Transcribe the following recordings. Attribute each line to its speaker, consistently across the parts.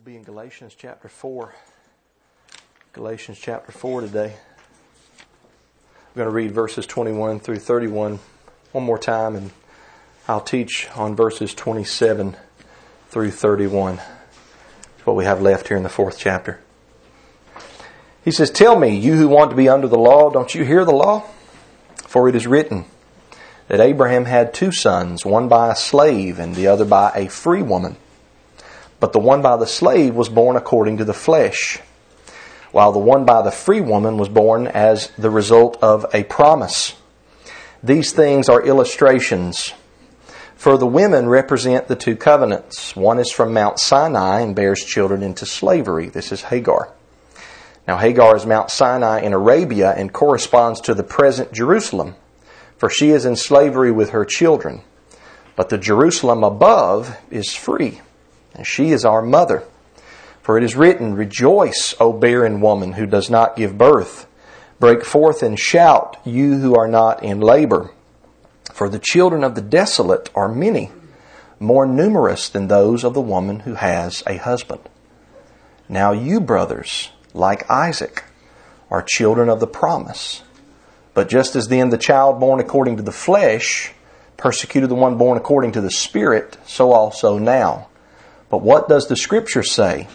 Speaker 1: We'll be in Galatians chapter 4. Galatians chapter 4 today. I'm going to read verses 21 through 31 one more time, and I'll teach on verses 27 through 31. That's what we have left here in the fourth chapter. He says, Tell me, you who want to be under the law, don't you hear the law? For it is written that Abraham had two sons, one by a slave and the other by a free woman. But the one by the slave was born according to the flesh, while the one by the free woman was born as the result of a promise. These things are illustrations. For the women represent the two covenants. One is from Mount Sinai and bears children into slavery. This is Hagar. Now, Hagar is Mount Sinai in Arabia and corresponds to the present Jerusalem, for she is in slavery with her children. But the Jerusalem above is free and she is our mother. For it is written, Rejoice, O barren woman who does not give birth. Break forth and shout, you who are not in labor. For the children of the desolate are many, more numerous than those of the woman who has a husband. Now you, brothers, like Isaac, are children of the promise. But just as then the child born according to the flesh persecuted the one born according to the Spirit, so also now but what does the scripture say?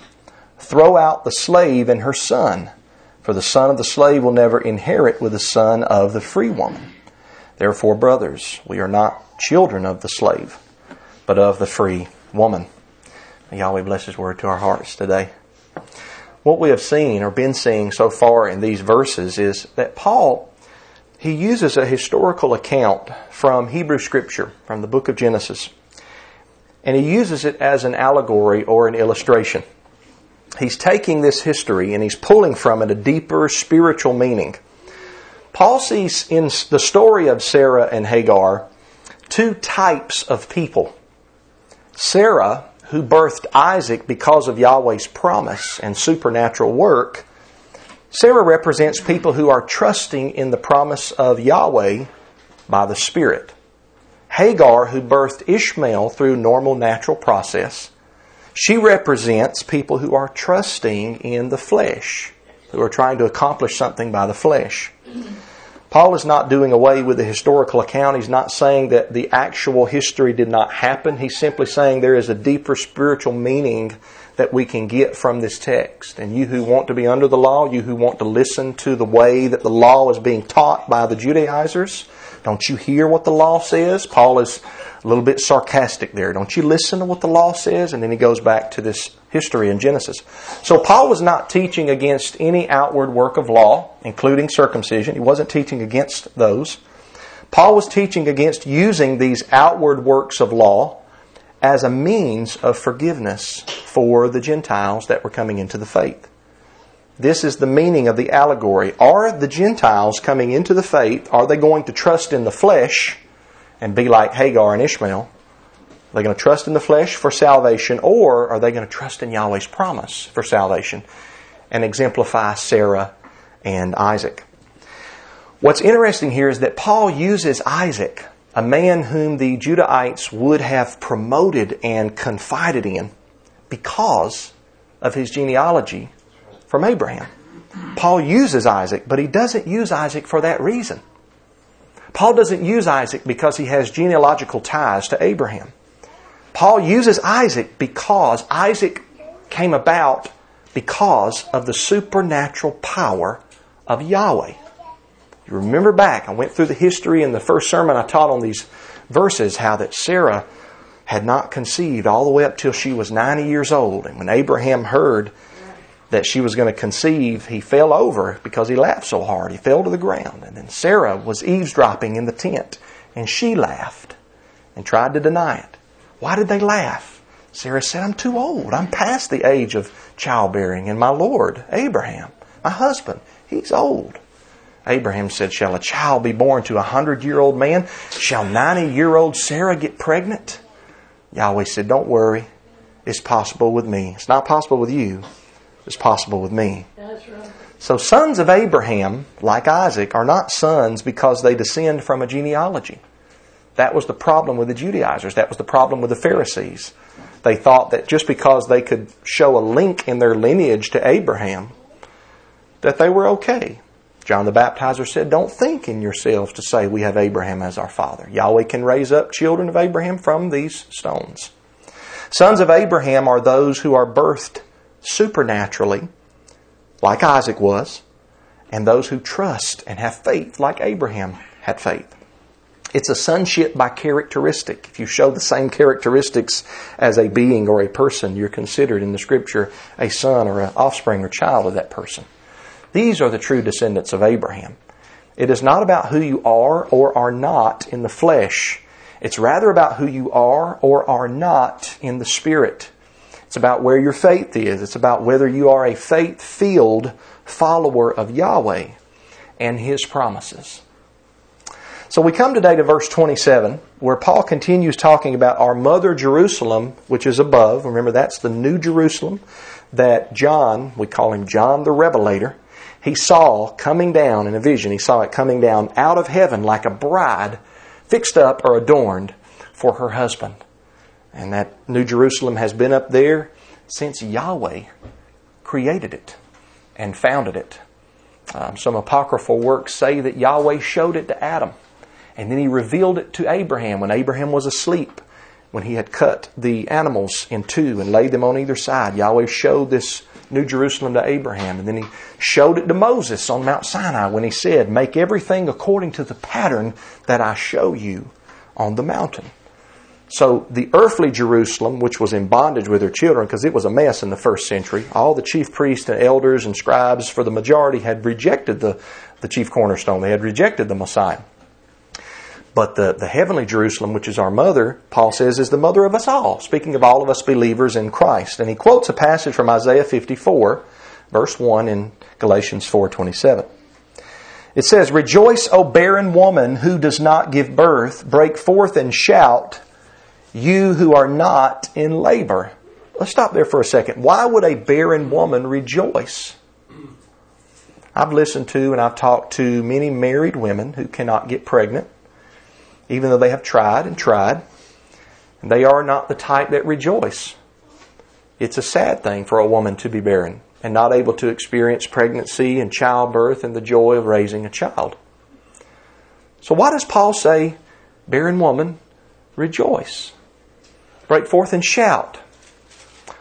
Speaker 1: Throw out the slave and her son, for the son of the slave will never inherit with the son of the free woman. Therefore, brothers, we are not children of the slave, but of the free woman. May Yahweh bless His word to our hearts today. What we have seen or been seeing so far in these verses is that Paul, he uses a historical account from Hebrew scripture, from the book of Genesis and he uses it as an allegory or an illustration. He's taking this history and he's pulling from it a deeper spiritual meaning. Paul sees in the story of Sarah and Hagar two types of people. Sarah, who birthed Isaac because of Yahweh's promise and supernatural work, Sarah represents people who are trusting in the promise of Yahweh by the Spirit. Hagar, who birthed Ishmael through normal natural process, she represents people who are trusting in the flesh, who are trying to accomplish something by the flesh. Paul is not doing away with the historical account. He's not saying that the actual history did not happen. He's simply saying there is a deeper spiritual meaning that we can get from this text. And you who want to be under the law, you who want to listen to the way that the law is being taught by the Judaizers, don't you hear what the law says? Paul is a little bit sarcastic there. Don't you listen to what the law says? And then he goes back to this history in Genesis. So Paul was not teaching against any outward work of law, including circumcision. He wasn't teaching against those. Paul was teaching against using these outward works of law as a means of forgiveness for the Gentiles that were coming into the faith. This is the meaning of the allegory. Are the Gentiles coming into the faith, are they going to trust in the flesh and be like Hagar and Ishmael? Are they going to trust in the flesh for salvation, or are they going to trust in Yahweh's promise for salvation and exemplify Sarah and Isaac? What's interesting here is that Paul uses Isaac, a man whom the Judahites would have promoted and confided in because of his genealogy from Abraham. Paul uses Isaac, but he doesn't use Isaac for that reason. Paul doesn't use Isaac because he has genealogical ties to Abraham. Paul uses Isaac because Isaac came about because of the supernatural power of Yahweh. You remember back, I went through the history in the first sermon I taught on these verses how that Sarah had not conceived all the way up till she was 90 years old. And when Abraham heard that she was going to conceive, he fell over because he laughed so hard. He fell to the ground. And then Sarah was eavesdropping in the tent, and she laughed and tried to deny it. Why did they laugh? Sarah said, I'm too old. I'm past the age of childbearing. And my Lord, Abraham, my husband, he's old. Abraham said, Shall a child be born to a hundred year old man? Shall 90 year old Sarah get pregnant? Yahweh said, Don't worry. It's possible with me. It's not possible with you is possible with me. That's right. So, sons of Abraham, like Isaac, are not sons because they descend from a genealogy. That was the problem with the Judaizers. That was the problem with the Pharisees. They thought that just because they could show a link in their lineage to Abraham, that they were okay. John the Baptizer said, Don't think in yourselves to say we have Abraham as our father. Yahweh can raise up children of Abraham from these stones. Sons of Abraham are those who are birthed supernaturally, like Isaac was, and those who trust and have faith, like Abraham had faith. It's a sonship by characteristic. If you show the same characteristics as a being or a person, you're considered in the scripture a son or an offspring or child of that person. These are the true descendants of Abraham. It is not about who you are or are not in the flesh. It's rather about who you are or are not in the spirit. It's about where your faith is. It's about whether you are a faith filled follower of Yahweh and His promises. So we come today to verse 27, where Paul continues talking about our mother Jerusalem, which is above. Remember, that's the new Jerusalem that John, we call him John the Revelator, he saw coming down in a vision. He saw it coming down out of heaven like a bride fixed up or adorned for her husband. And that New Jerusalem has been up there since Yahweh created it and founded it. Um, some apocryphal works say that Yahweh showed it to Adam, and then he revealed it to Abraham when Abraham was asleep, when he had cut the animals in two and laid them on either side. Yahweh showed this New Jerusalem to Abraham. And then he showed it to Moses on Mount Sinai when he said, Make everything according to the pattern that I show you on the mountain. So the earthly Jerusalem, which was in bondage with her children, because it was a mess in the first century, all the chief priests and elders and scribes, for the majority, had rejected the, the chief cornerstone. They had rejected the Messiah. But the, the heavenly Jerusalem, which is our mother, Paul says, is the mother of us all, speaking of all of us believers in Christ. And he quotes a passage from Isaiah 54, verse 1 in Galatians 4.27. It says, Rejoice, O barren woman who does not give birth, break forth and shout, you who are not in labor. Let's stop there for a second. Why would a barren woman rejoice? I've listened to and I've talked to many married women who cannot get pregnant even though they have tried and tried. And they are not the type that rejoice. It's a sad thing for a woman to be barren and not able to experience pregnancy and childbirth and the joy of raising a child. So, why does Paul say, barren woman, rejoice? Break forth and shout.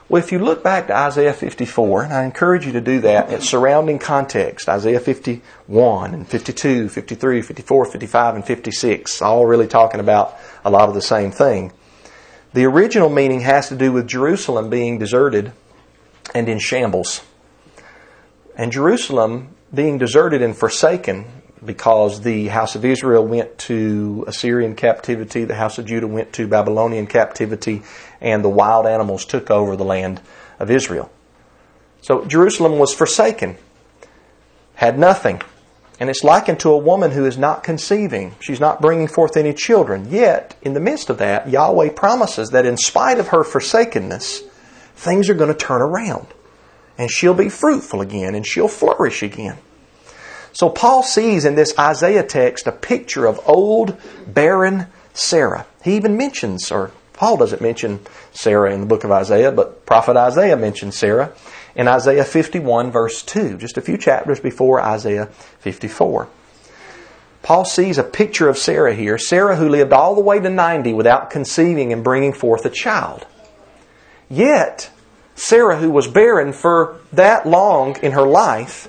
Speaker 1: Well, if you look back to Isaiah 54, and I encourage you to do that at surrounding context, Isaiah 51 and 52, 53, 54, 55, and 56, all really talking about a lot of the same thing. The original meaning has to do with Jerusalem being deserted and in shambles. And Jerusalem being deserted and forsaken because the house of Israel went to Assyrian captivity, the house of Judah went to Babylonian captivity, and the wild animals took over the land of Israel. So Jerusalem was forsaken, had nothing. And it's likened to a woman who is not conceiving. She's not bringing forth any children. Yet, in the midst of that, Yahweh promises that in spite of her forsakenness, things are going to turn around. And she'll be fruitful again and she'll flourish again. So Paul sees in this Isaiah text a picture of old, barren Sarah. He even mentions, or Paul doesn't mention Sarah in the book of Isaiah, but prophet Isaiah mentions Sarah in Isaiah 51 verse 2, just a few chapters before Isaiah 54. Paul sees a picture of Sarah here, Sarah who lived all the way to 90 without conceiving and bringing forth a child. Yet, Sarah, who was barren for that long in her life,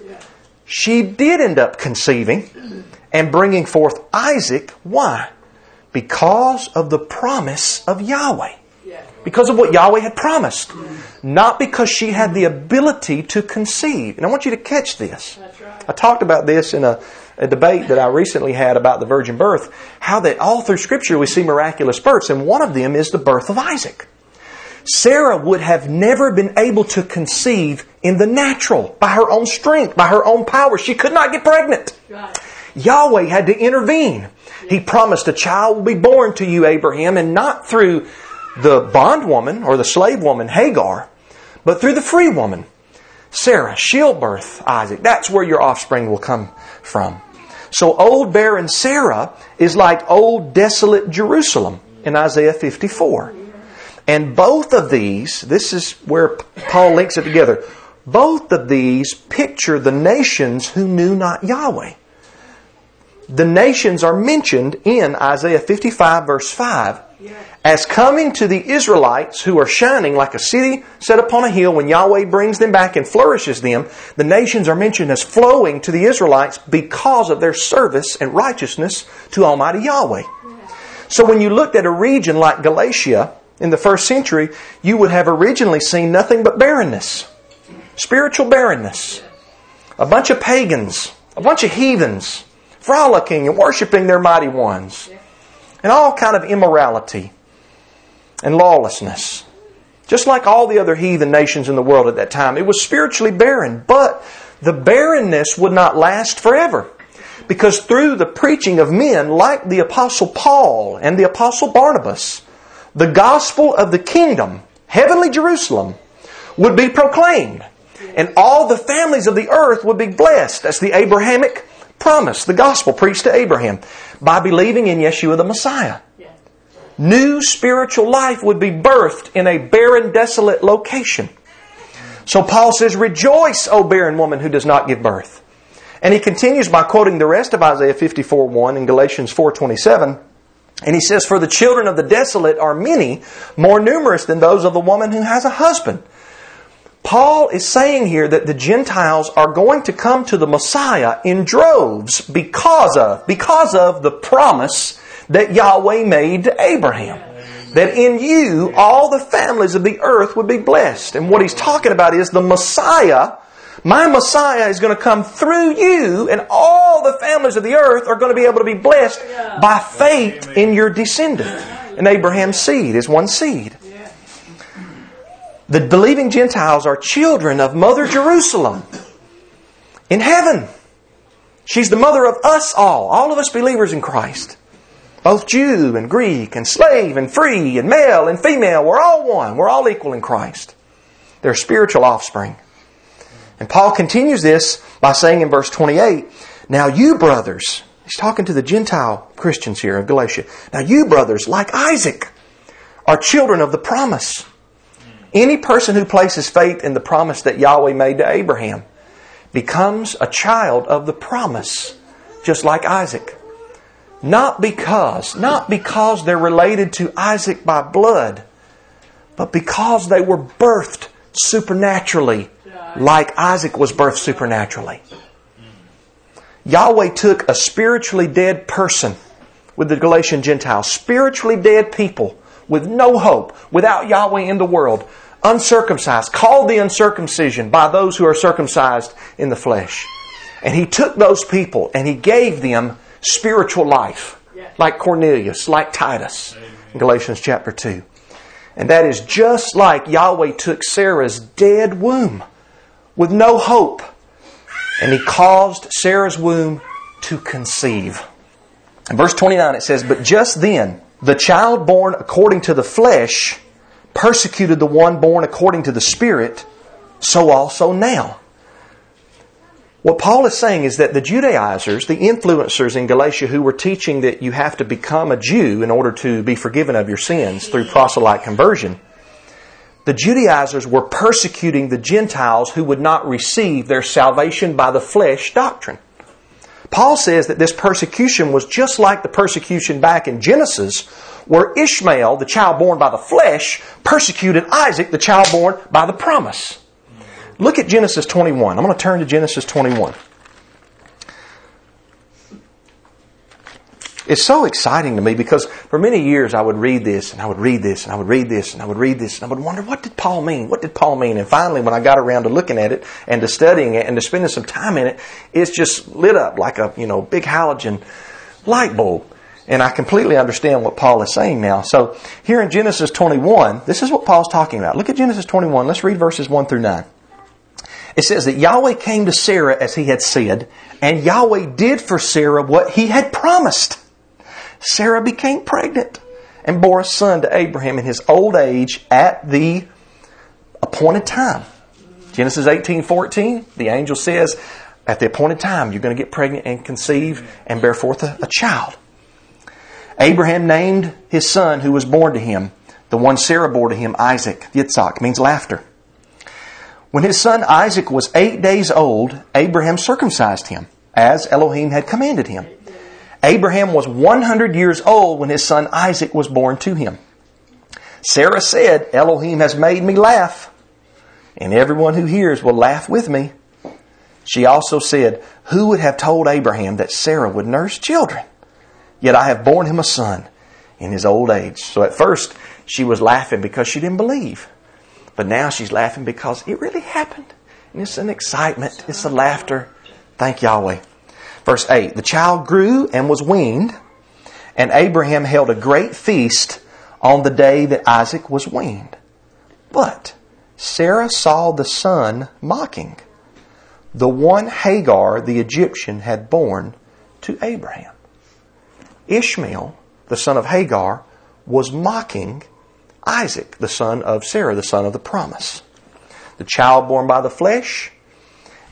Speaker 1: she did end up conceiving and bringing forth Isaac. Why? Because of the promise of Yahweh. Because of what Yahweh had promised. Not because she had the ability to conceive. And I want you to catch this. I talked about this in a, a debate that I recently had about the virgin birth. How that all through Scripture we see miraculous births, and one of them is the birth of Isaac. Sarah would have never been able to conceive in the natural by her own strength, by her own power. She could not get pregnant. Right. Yahweh had to intervene. He promised a child will be born to you, Abraham, and not through the bondwoman or the slave woman, Hagar, but through the free woman, Sarah. She'll birth Isaac. That's where your offspring will come from. So old barren Sarah is like old desolate Jerusalem in Isaiah 54. And both of these, this is where Paul links it together. Both of these picture the nations who knew not Yahweh. The nations are mentioned in Isaiah 55 verse 5 as coming to the Israelites who are shining like a city set upon a hill when Yahweh brings them back and flourishes them. The nations are mentioned as flowing to the Israelites because of their service and righteousness to Almighty Yahweh. So when you looked at a region like Galatia in the first century, you would have originally seen nothing but barrenness spiritual barrenness, a bunch of pagans, a bunch of heathens, frolicking and worshiping their mighty ones, and all kind of immorality and lawlessness. Just like all the other heathen nations in the world at that time, it was spiritually barren, but the barrenness would not last forever. Because through the preaching of men like the Apostle Paul and the Apostle Barnabas, the gospel of the kingdom, heavenly Jerusalem, would be proclaimed and all the families of the earth would be blessed. That's the Abrahamic promise, the gospel preached to Abraham by believing in Yeshua the Messiah. New spiritual life would be birthed in a barren, desolate location. So Paul says, Rejoice, O barren woman who does not give birth. And he continues by quoting the rest of Isaiah 54 1 and Galatians 4 27. And he says, For the children of the desolate are many, more numerous than those of the woman who has a husband. Paul is saying here that the Gentiles are going to come to the Messiah in droves because of, because of the promise that Yahweh made to Abraham. That in you all the families of the earth would be blessed. And what he's talking about is the Messiah, my Messiah is going to come through you and all the families of the earth are going to be able to be blessed by faith in your descendant. And Abraham's seed is one seed. The believing Gentiles are children of Mother Jerusalem in heaven. She's the mother of us all, all of us believers in Christ. Both Jew and Greek and slave and free and male and female, we're all one. We're all equal in Christ. They're spiritual offspring. And Paul continues this by saying in verse 28, Now you brothers, he's talking to the Gentile Christians here of Galatia, Now you brothers, like Isaac, are children of the promise. Any person who places faith in the promise that Yahweh made to Abraham becomes a child of the promise, just like Isaac. Not because, not because they're related to Isaac by blood, but because they were birthed supernaturally, like Isaac was birthed supernaturally. Yahweh took a spiritually dead person with the Galatian Gentiles, spiritually dead people with no hope, without Yahweh in the world, uncircumcised, called the uncircumcision by those who are circumcised in the flesh. And he took those people and he gave them spiritual life, like Cornelius, like Titus, in Galatians chapter 2. And that is just like Yahweh took Sarah's dead womb with no hope, and he caused Sarah's womb to conceive. In verse 29 it says, But just then, the child born according to the flesh persecuted the one born according to the Spirit, so also now. What Paul is saying is that the Judaizers, the influencers in Galatia who were teaching that you have to become a Jew in order to be forgiven of your sins through proselyte conversion, the Judaizers were persecuting the Gentiles who would not receive their salvation by the flesh doctrine. Paul says that this persecution was just like the persecution back in Genesis where Ishmael, the child born by the flesh, persecuted Isaac, the child born by the promise. Look at Genesis 21. I'm going to turn to Genesis 21. It's so exciting to me because for many years I would read this and I would read this and I would read this and I would read this and I would wonder what did Paul mean? What did Paul mean? And finally when I got around to looking at it and to studying it and to spending some time in it, it's just lit up like a, you know, big halogen light bulb. And I completely understand what Paul is saying now. So here in Genesis 21, this is what Paul's talking about. Look at Genesis 21. Let's read verses 1 through 9. It says that Yahweh came to Sarah as he had said, and Yahweh did for Sarah what he had promised. Sarah became pregnant and bore a son to Abraham in his old age at the appointed time. Genesis 18:14, the angel says, at the appointed time, you're going to get pregnant and conceive and bear forth a, a child. Abraham named his son who was born to him The one Sarah bore to him, Isaac, Yitzhak, means laughter. When his son Isaac was eight days old, Abraham circumcised him, as Elohim had commanded him. Abraham was 100 years old when his son Isaac was born to him. Sarah said, Elohim has made me laugh, and everyone who hears will laugh with me. She also said, Who would have told Abraham that Sarah would nurse children? Yet I have borne him a son in his old age. So at first, she was laughing because she didn't believe. But now she's laughing because it really happened. And it's an excitement, it's a laughter. Thank Yahweh. Verse 8 The child grew and was weaned, and Abraham held a great feast on the day that Isaac was weaned. But Sarah saw the son mocking, the one Hagar the Egyptian had borne to Abraham. Ishmael, the son of Hagar, was mocking Isaac, the son of Sarah, the son of the promise. The child born by the flesh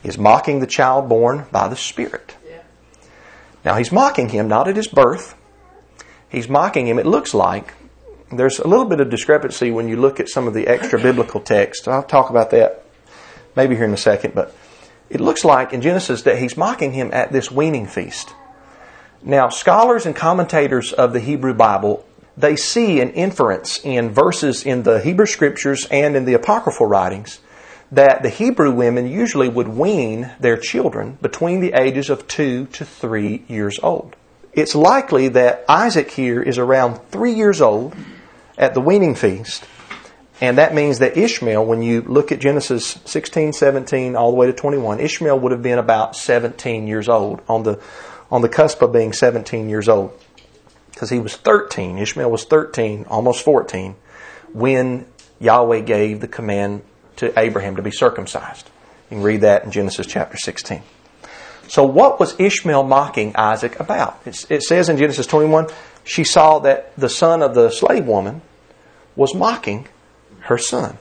Speaker 1: is mocking the child born by the Spirit. Now he's mocking him not at his birth. He's mocking him, it looks like. There's a little bit of discrepancy when you look at some of the extra biblical texts. I'll talk about that maybe here in a second, but it looks like in Genesis that he's mocking him at this weaning feast. Now, scholars and commentators of the Hebrew Bible they see an inference in verses in the Hebrew scriptures and in the apocryphal writings that the Hebrew women usually would wean their children between the ages of two to three years old. It's likely that Isaac here is around three years old at the weaning feast. And that means that Ishmael, when you look at Genesis 16, 17, all the way to 21, Ishmael would have been about 17 years old, on the, on the cusp of being 17 years old because he was 13. Ishmael was 13, almost 14, when Yahweh gave the command to Abraham to be circumcised. You can read that in Genesis chapter 16. So, what was Ishmael mocking Isaac about? it says in Genesis 21 she saw that the son of the slave woman was mocking her son.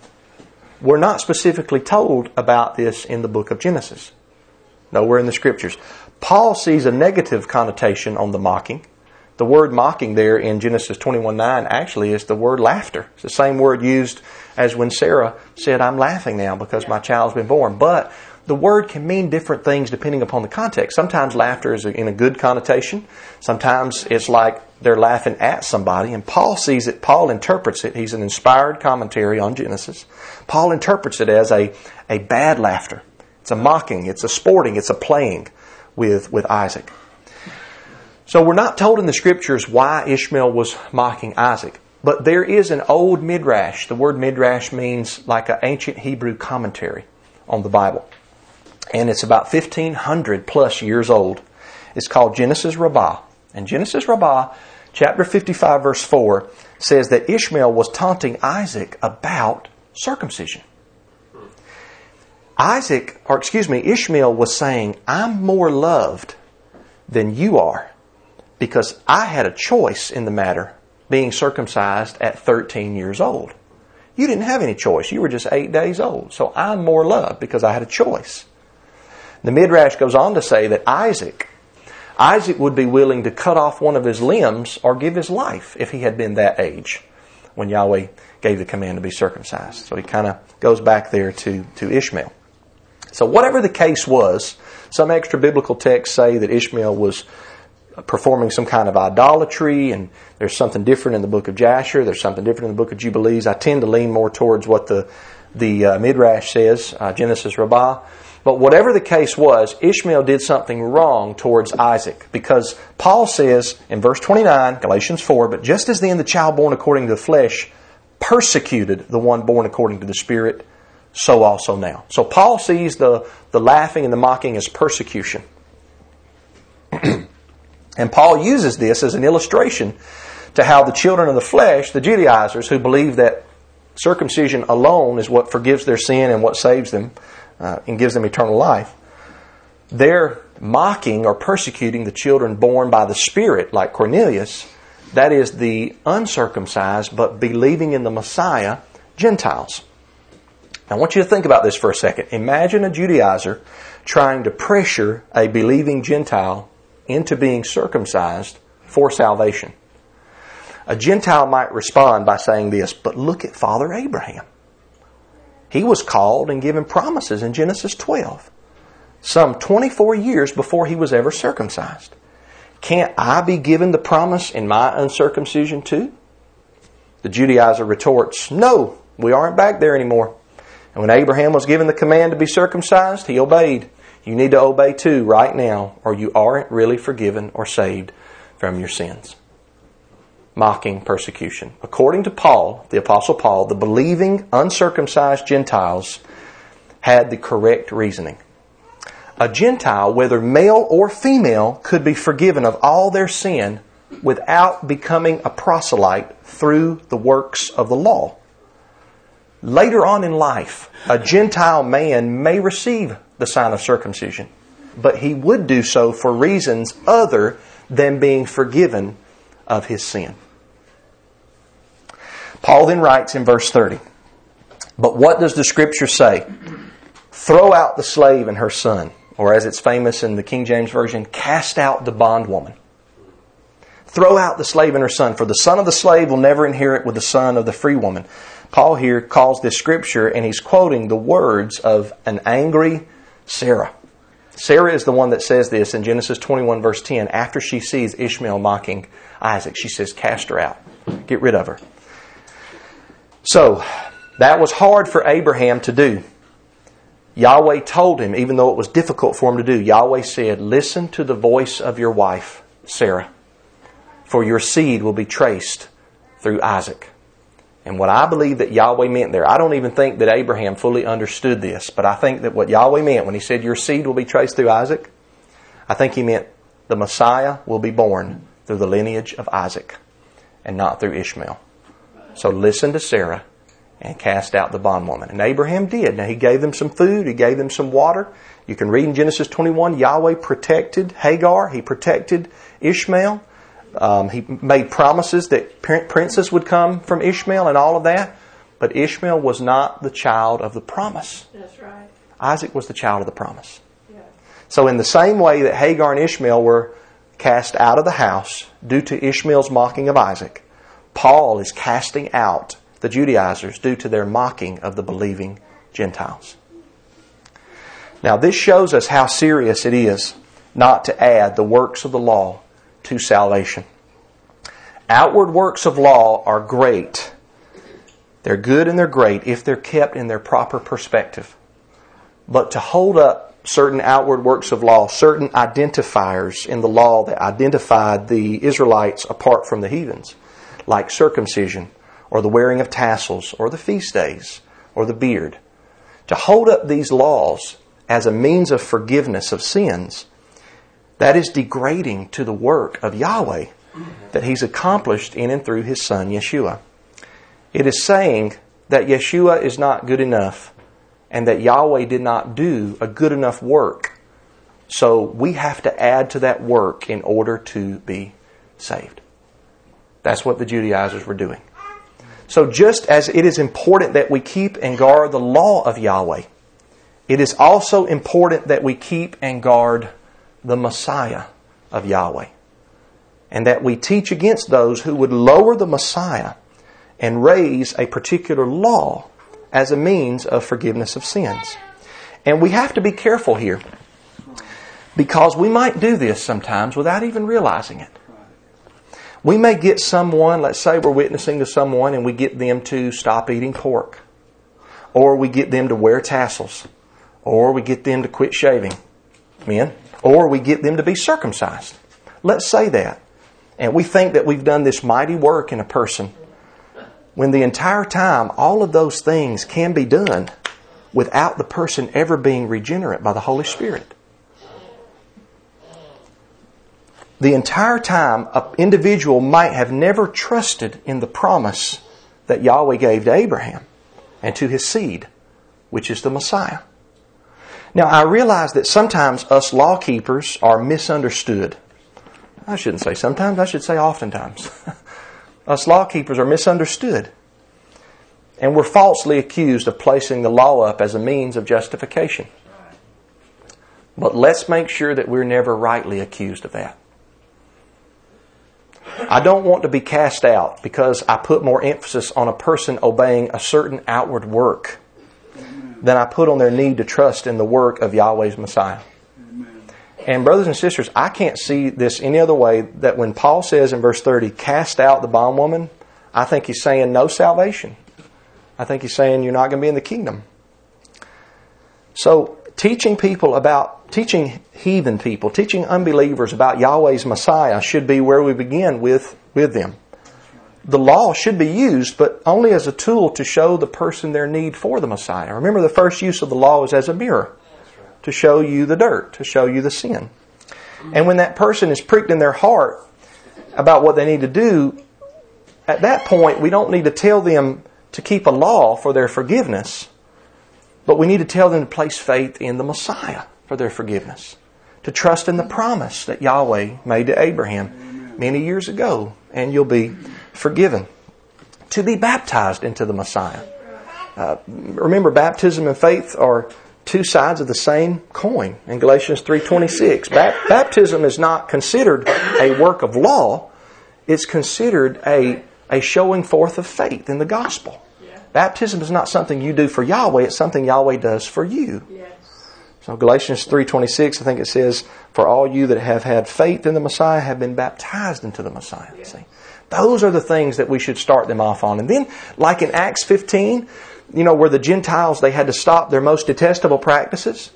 Speaker 1: We're not specifically told about this in the book of Genesis. Nowhere in the scriptures. Paul sees a negative connotation on the mocking the word mocking there in Genesis 21 9 actually is the word laughter. It's the same word used as when Sarah said, I'm laughing now because my child's been born. But the word can mean different things depending upon the context. Sometimes laughter is in a good connotation. Sometimes it's like they're laughing at somebody. And Paul sees it, Paul interprets it. He's an inspired commentary on Genesis. Paul interprets it as a, a bad laughter. It's a mocking, it's a sporting, it's a playing with, with Isaac. So we're not told in the scriptures why Ishmael was mocking Isaac, but there is an old midrash. The word midrash means like an ancient Hebrew commentary on the Bible. And it's about 1500 plus years old. It's called Genesis Rabbah. And Genesis Rabbah, chapter 55, verse 4, says that Ishmael was taunting Isaac about circumcision. Isaac, or excuse me, Ishmael was saying, I'm more loved than you are because I had a choice in the matter being circumcised at 13 years old. You didn't have any choice. You were just eight days old. So I'm more loved because I had a choice. The Midrash goes on to say that Isaac, Isaac would be willing to cut off one of his limbs or give his life if he had been that age when Yahweh gave the command to be circumcised. So he kind of goes back there to, to Ishmael. So whatever the case was, some extra biblical texts say that Ishmael was performing some kind of idolatry, and there's something different in the book of Jasher. There's something different in the book of Jubilees. I tend to lean more towards what the the uh, midrash says, uh, Genesis Rabbah. But whatever the case was, Ishmael did something wrong towards Isaac because Paul says in verse 29, Galatians 4, but just as then the child born according to the flesh persecuted the one born according to the Spirit, so also now. So Paul sees the, the laughing and the mocking as persecution. And Paul uses this as an illustration to how the children of the flesh, the Judaizers, who believe that circumcision alone is what forgives their sin and what saves them uh, and gives them eternal life, they're mocking or persecuting the children born by the Spirit, like Cornelius, that is, the uncircumcised but believing in the Messiah, Gentiles. I want you to think about this for a second. Imagine a Judaizer trying to pressure a believing Gentile into being circumcised for salvation. A Gentile might respond by saying this, but look at Father Abraham. He was called and given promises in Genesis 12, some 24 years before he was ever circumcised. Can't I be given the promise in my uncircumcision too? The Judaizer retorts, No, we aren't back there anymore. And when Abraham was given the command to be circumcised, he obeyed. You need to obey too right now, or you aren't really forgiven or saved from your sins. Mocking persecution. According to Paul, the Apostle Paul, the believing, uncircumcised Gentiles had the correct reasoning. A Gentile, whether male or female, could be forgiven of all their sin without becoming a proselyte through the works of the law. Later on in life, a Gentile man may receive the sign of circumcision, but he would do so for reasons other than being forgiven of his sin. Paul then writes in verse 30, But what does the scripture say? Throw out the slave and her son, or as it's famous in the King James Version, cast out the bondwoman. Throw out the slave and her son, for the son of the slave will never inherit with the son of the free woman. Paul here calls this scripture, and he's quoting the words of an angry Sarah. Sarah is the one that says this in Genesis 21, verse 10. After she sees Ishmael mocking Isaac, she says, Cast her out. Get rid of her. So, that was hard for Abraham to do. Yahweh told him, even though it was difficult for him to do, Yahweh said, Listen to the voice of your wife, Sarah, for your seed will be traced through Isaac. And what I believe that Yahweh meant there, I don't even think that Abraham fully understood this, but I think that what Yahweh meant when he said, Your seed will be traced through Isaac, I think he meant the Messiah will be born through the lineage of Isaac and not through Ishmael. So listen to Sarah and cast out the bondwoman. And Abraham did. Now he gave them some food, he gave them some water. You can read in Genesis 21, Yahweh protected Hagar, he protected Ishmael. Um, he made promises that princes would come from Ishmael and all of that, but Ishmael was not the child of the promise.
Speaker 2: That's right.
Speaker 1: Isaac was the child of the promise. Yeah. So, in the same way that Hagar and Ishmael were cast out of the house due to Ishmael's mocking of Isaac, Paul is casting out the Judaizers due to their mocking of the believing Gentiles. Now, this shows us how serious it is not to add the works of the law to salvation. Outward works of law are great. They're good and they're great if they're kept in their proper perspective. But to hold up certain outward works of law, certain identifiers in the law that identified the Israelites apart from the heathens, like circumcision, or the wearing of tassels, or the feast days, or the beard, to hold up these laws as a means of forgiveness of sins that is degrading to the work of Yahweh that He's accomplished in and through His Son, Yeshua. It is saying that Yeshua is not good enough and that Yahweh did not do a good enough work. So we have to add to that work in order to be saved. That's what the Judaizers were doing. So just as it is important that we keep and guard the law of Yahweh, it is also important that we keep and guard the Messiah of Yahweh. And that we teach against those who would lower the Messiah and raise a particular law as a means of forgiveness of sins. And we have to be careful here because we might do this sometimes without even realizing it. We may get someone, let's say we're witnessing to someone and we get them to stop eating pork, or we get them to wear tassels, or we get them to quit shaving. Men, or we get them to be circumcised. Let's say that. And we think that we've done this mighty work in a person when the entire time all of those things can be done without the person ever being regenerate by the Holy Spirit. The entire time, an individual might have never trusted in the promise that Yahweh gave to Abraham and to his seed, which is the Messiah. Now, I realize that sometimes us law keepers are misunderstood. I shouldn't say sometimes, I should say oftentimes. us law keepers are misunderstood. And we're falsely accused of placing the law up as a means of justification. But let's make sure that we're never rightly accused of that. I don't want to be cast out because I put more emphasis on a person obeying a certain outward work than I put on their need to trust in the work of Yahweh's Messiah. And brothers and sisters, I can't see this any other way that when Paul says in verse 30, cast out the bondwoman, I think he's saying no salvation. I think he's saying you're not going to be in the kingdom. So, teaching people about, teaching heathen people, teaching unbelievers about Yahweh's Messiah should be where we begin with, with them. The law should be used, but only as a tool to show the person their need for the Messiah. Remember, the first use of the law is as a mirror to show you the dirt, to show you the sin. And when that person is pricked in their heart about what they need to do, at that point, we don't need to tell them to keep a law for their forgiveness, but we need to tell them to place faith in the Messiah for their forgiveness, to trust in the promise that Yahweh made to Abraham many years ago, and you'll be forgiven. To be baptized into the Messiah. Uh, remember, baptism and faith are two sides of the same coin in Galatians 3:26. baptism is not considered a work of law, it's considered a a showing forth of faith in the gospel. Yeah. Baptism is not something you do for Yahweh, it's something Yahweh does for you. Yes. So Galatians 3:26 I think it says for all you that have had faith in the Messiah have been baptized into the Messiah. Yeah. See? Those are the things that we should start them off on. And then like in Acts 15, you know, where the Gentiles, they had to stop their most detestable practices.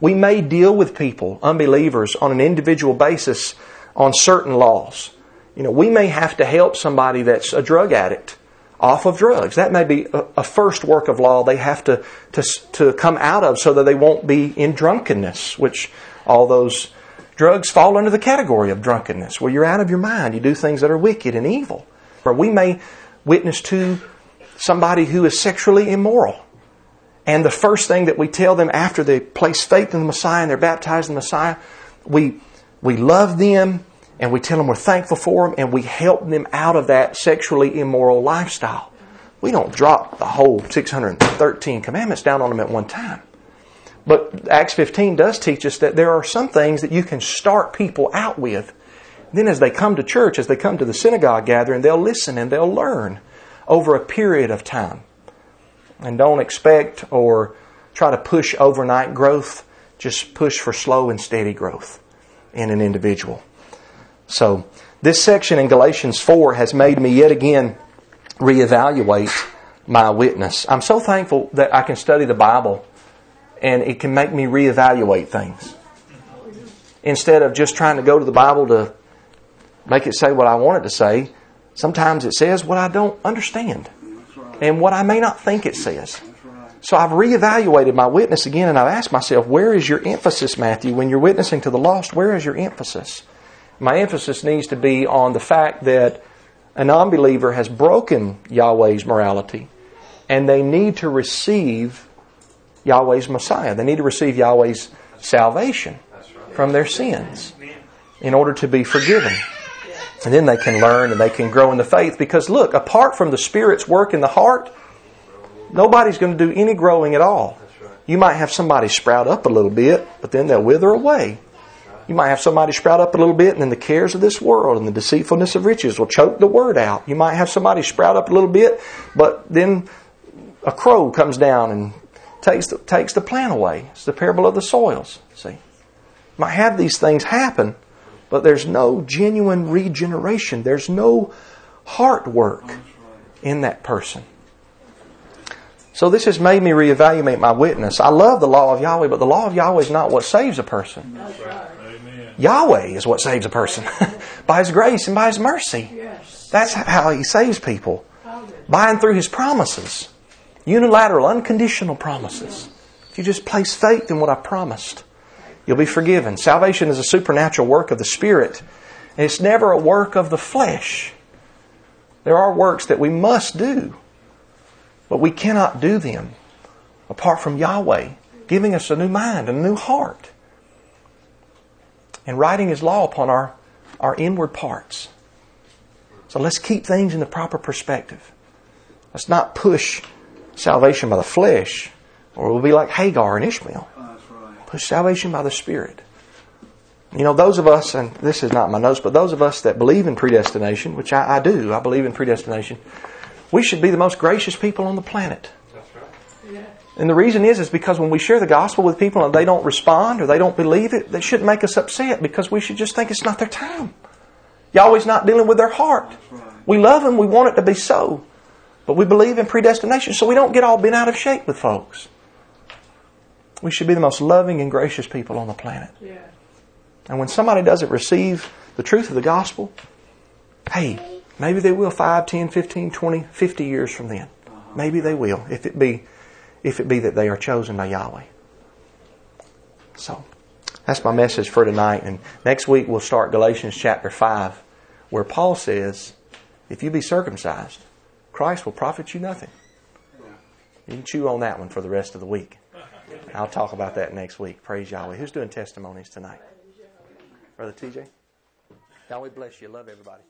Speaker 1: We may deal with people, unbelievers, on an individual basis on certain laws. You know, we may have to help somebody that's a drug addict off of drugs. That may be a, first work of law they have to, to, to come out of so that they won't be in drunkenness, which all those drugs fall under the category of drunkenness, where you're out of your mind. You do things that are wicked and evil. Or we may witness to somebody who is sexually immoral. And the first thing that we tell them after they place faith in the Messiah and they're baptized in the Messiah, we, we love them and we tell them we're thankful for them and we help them out of that sexually immoral lifestyle. We don't drop the whole 613 commandments down on them at one time. But Acts 15 does teach us that there are some things that you can start people out with. Then as they come to church, as they come to the synagogue gathering, they'll listen and they'll learn over a period of time. And don't expect or try to push overnight growth. Just push for slow and steady growth in an individual. So, this section in Galatians 4 has made me yet again reevaluate my witness. I'm so thankful that I can study the Bible and it can make me reevaluate things. Instead of just trying to go to the Bible to make it say what I want it to say, Sometimes it says what I don't understand and what I may not think it says. So I've reevaluated my witness again and I've asked myself, where is your emphasis, Matthew? When you're witnessing to the lost, where is your emphasis? My emphasis needs to be on the fact that an unbeliever has broken Yahweh's morality and they need to receive Yahweh's Messiah. They need to receive Yahweh's salvation from their sins in order to be forgiven. And then they can learn and they can grow in the faith. Because look, apart from the Spirit's work in the heart, nobody's going to do any growing at all. You might have somebody sprout up a little bit, but then they'll wither away. You might have somebody sprout up a little bit, and then the cares of this world and the deceitfulness of riches will choke the word out. You might have somebody sprout up a little bit, but then a crow comes down and takes the, takes the plant away. It's the parable of the soils. See, you might have these things happen, but there's no genuine regeneration. There's no heart work in that person. So this has made me reevaluate my witness. I love the law of Yahweh, but the law of Yahweh is not what saves a person. Yahweh is what saves a person by His grace and by His mercy. That's how He saves people. By and through His promises. Unilateral, unconditional promises. If you just place faith in what I promised. You'll be forgiven. Salvation is a supernatural work of the Spirit. And it's never a work of the flesh. There are works that we must do, but we cannot do them apart from Yahweh giving us a new mind, a new heart, and writing His law upon our, our inward parts. So let's keep things in the proper perspective. Let's not push salvation by the flesh, or we'll be like Hagar and Ishmael. Oh, Push salvation by the Spirit. You know, those of us, and this is not my notes, but those of us that believe in predestination, which I, I do, I believe in predestination, we should be the most gracious people on the planet. And the reason is, is because when we share the gospel with people and they don't respond or they don't believe it, that shouldn't make us upset because we should just think it's not their time. Yahweh's not dealing with their heart. We love them, we want it to be so. But we believe in predestination, so we don't get all bent out of shape with folks. We should be the most loving and gracious people on the planet.
Speaker 2: Yeah.
Speaker 1: And when somebody doesn't receive the truth of the gospel, hey, maybe they will 5, 10, 15, 20, 50 years from then. Uh-huh. Maybe they will, if it be if it be that they are chosen by Yahweh. So, that's my message for tonight. And next week we'll start Galatians chapter 5, where Paul says, if you be circumcised, Christ will profit you nothing. You can chew on that one for the rest of the week. I'll talk about that next week. Praise Yahweh. Who's doing testimonies tonight? Brother TJ? Yahweh bless you. Love everybody.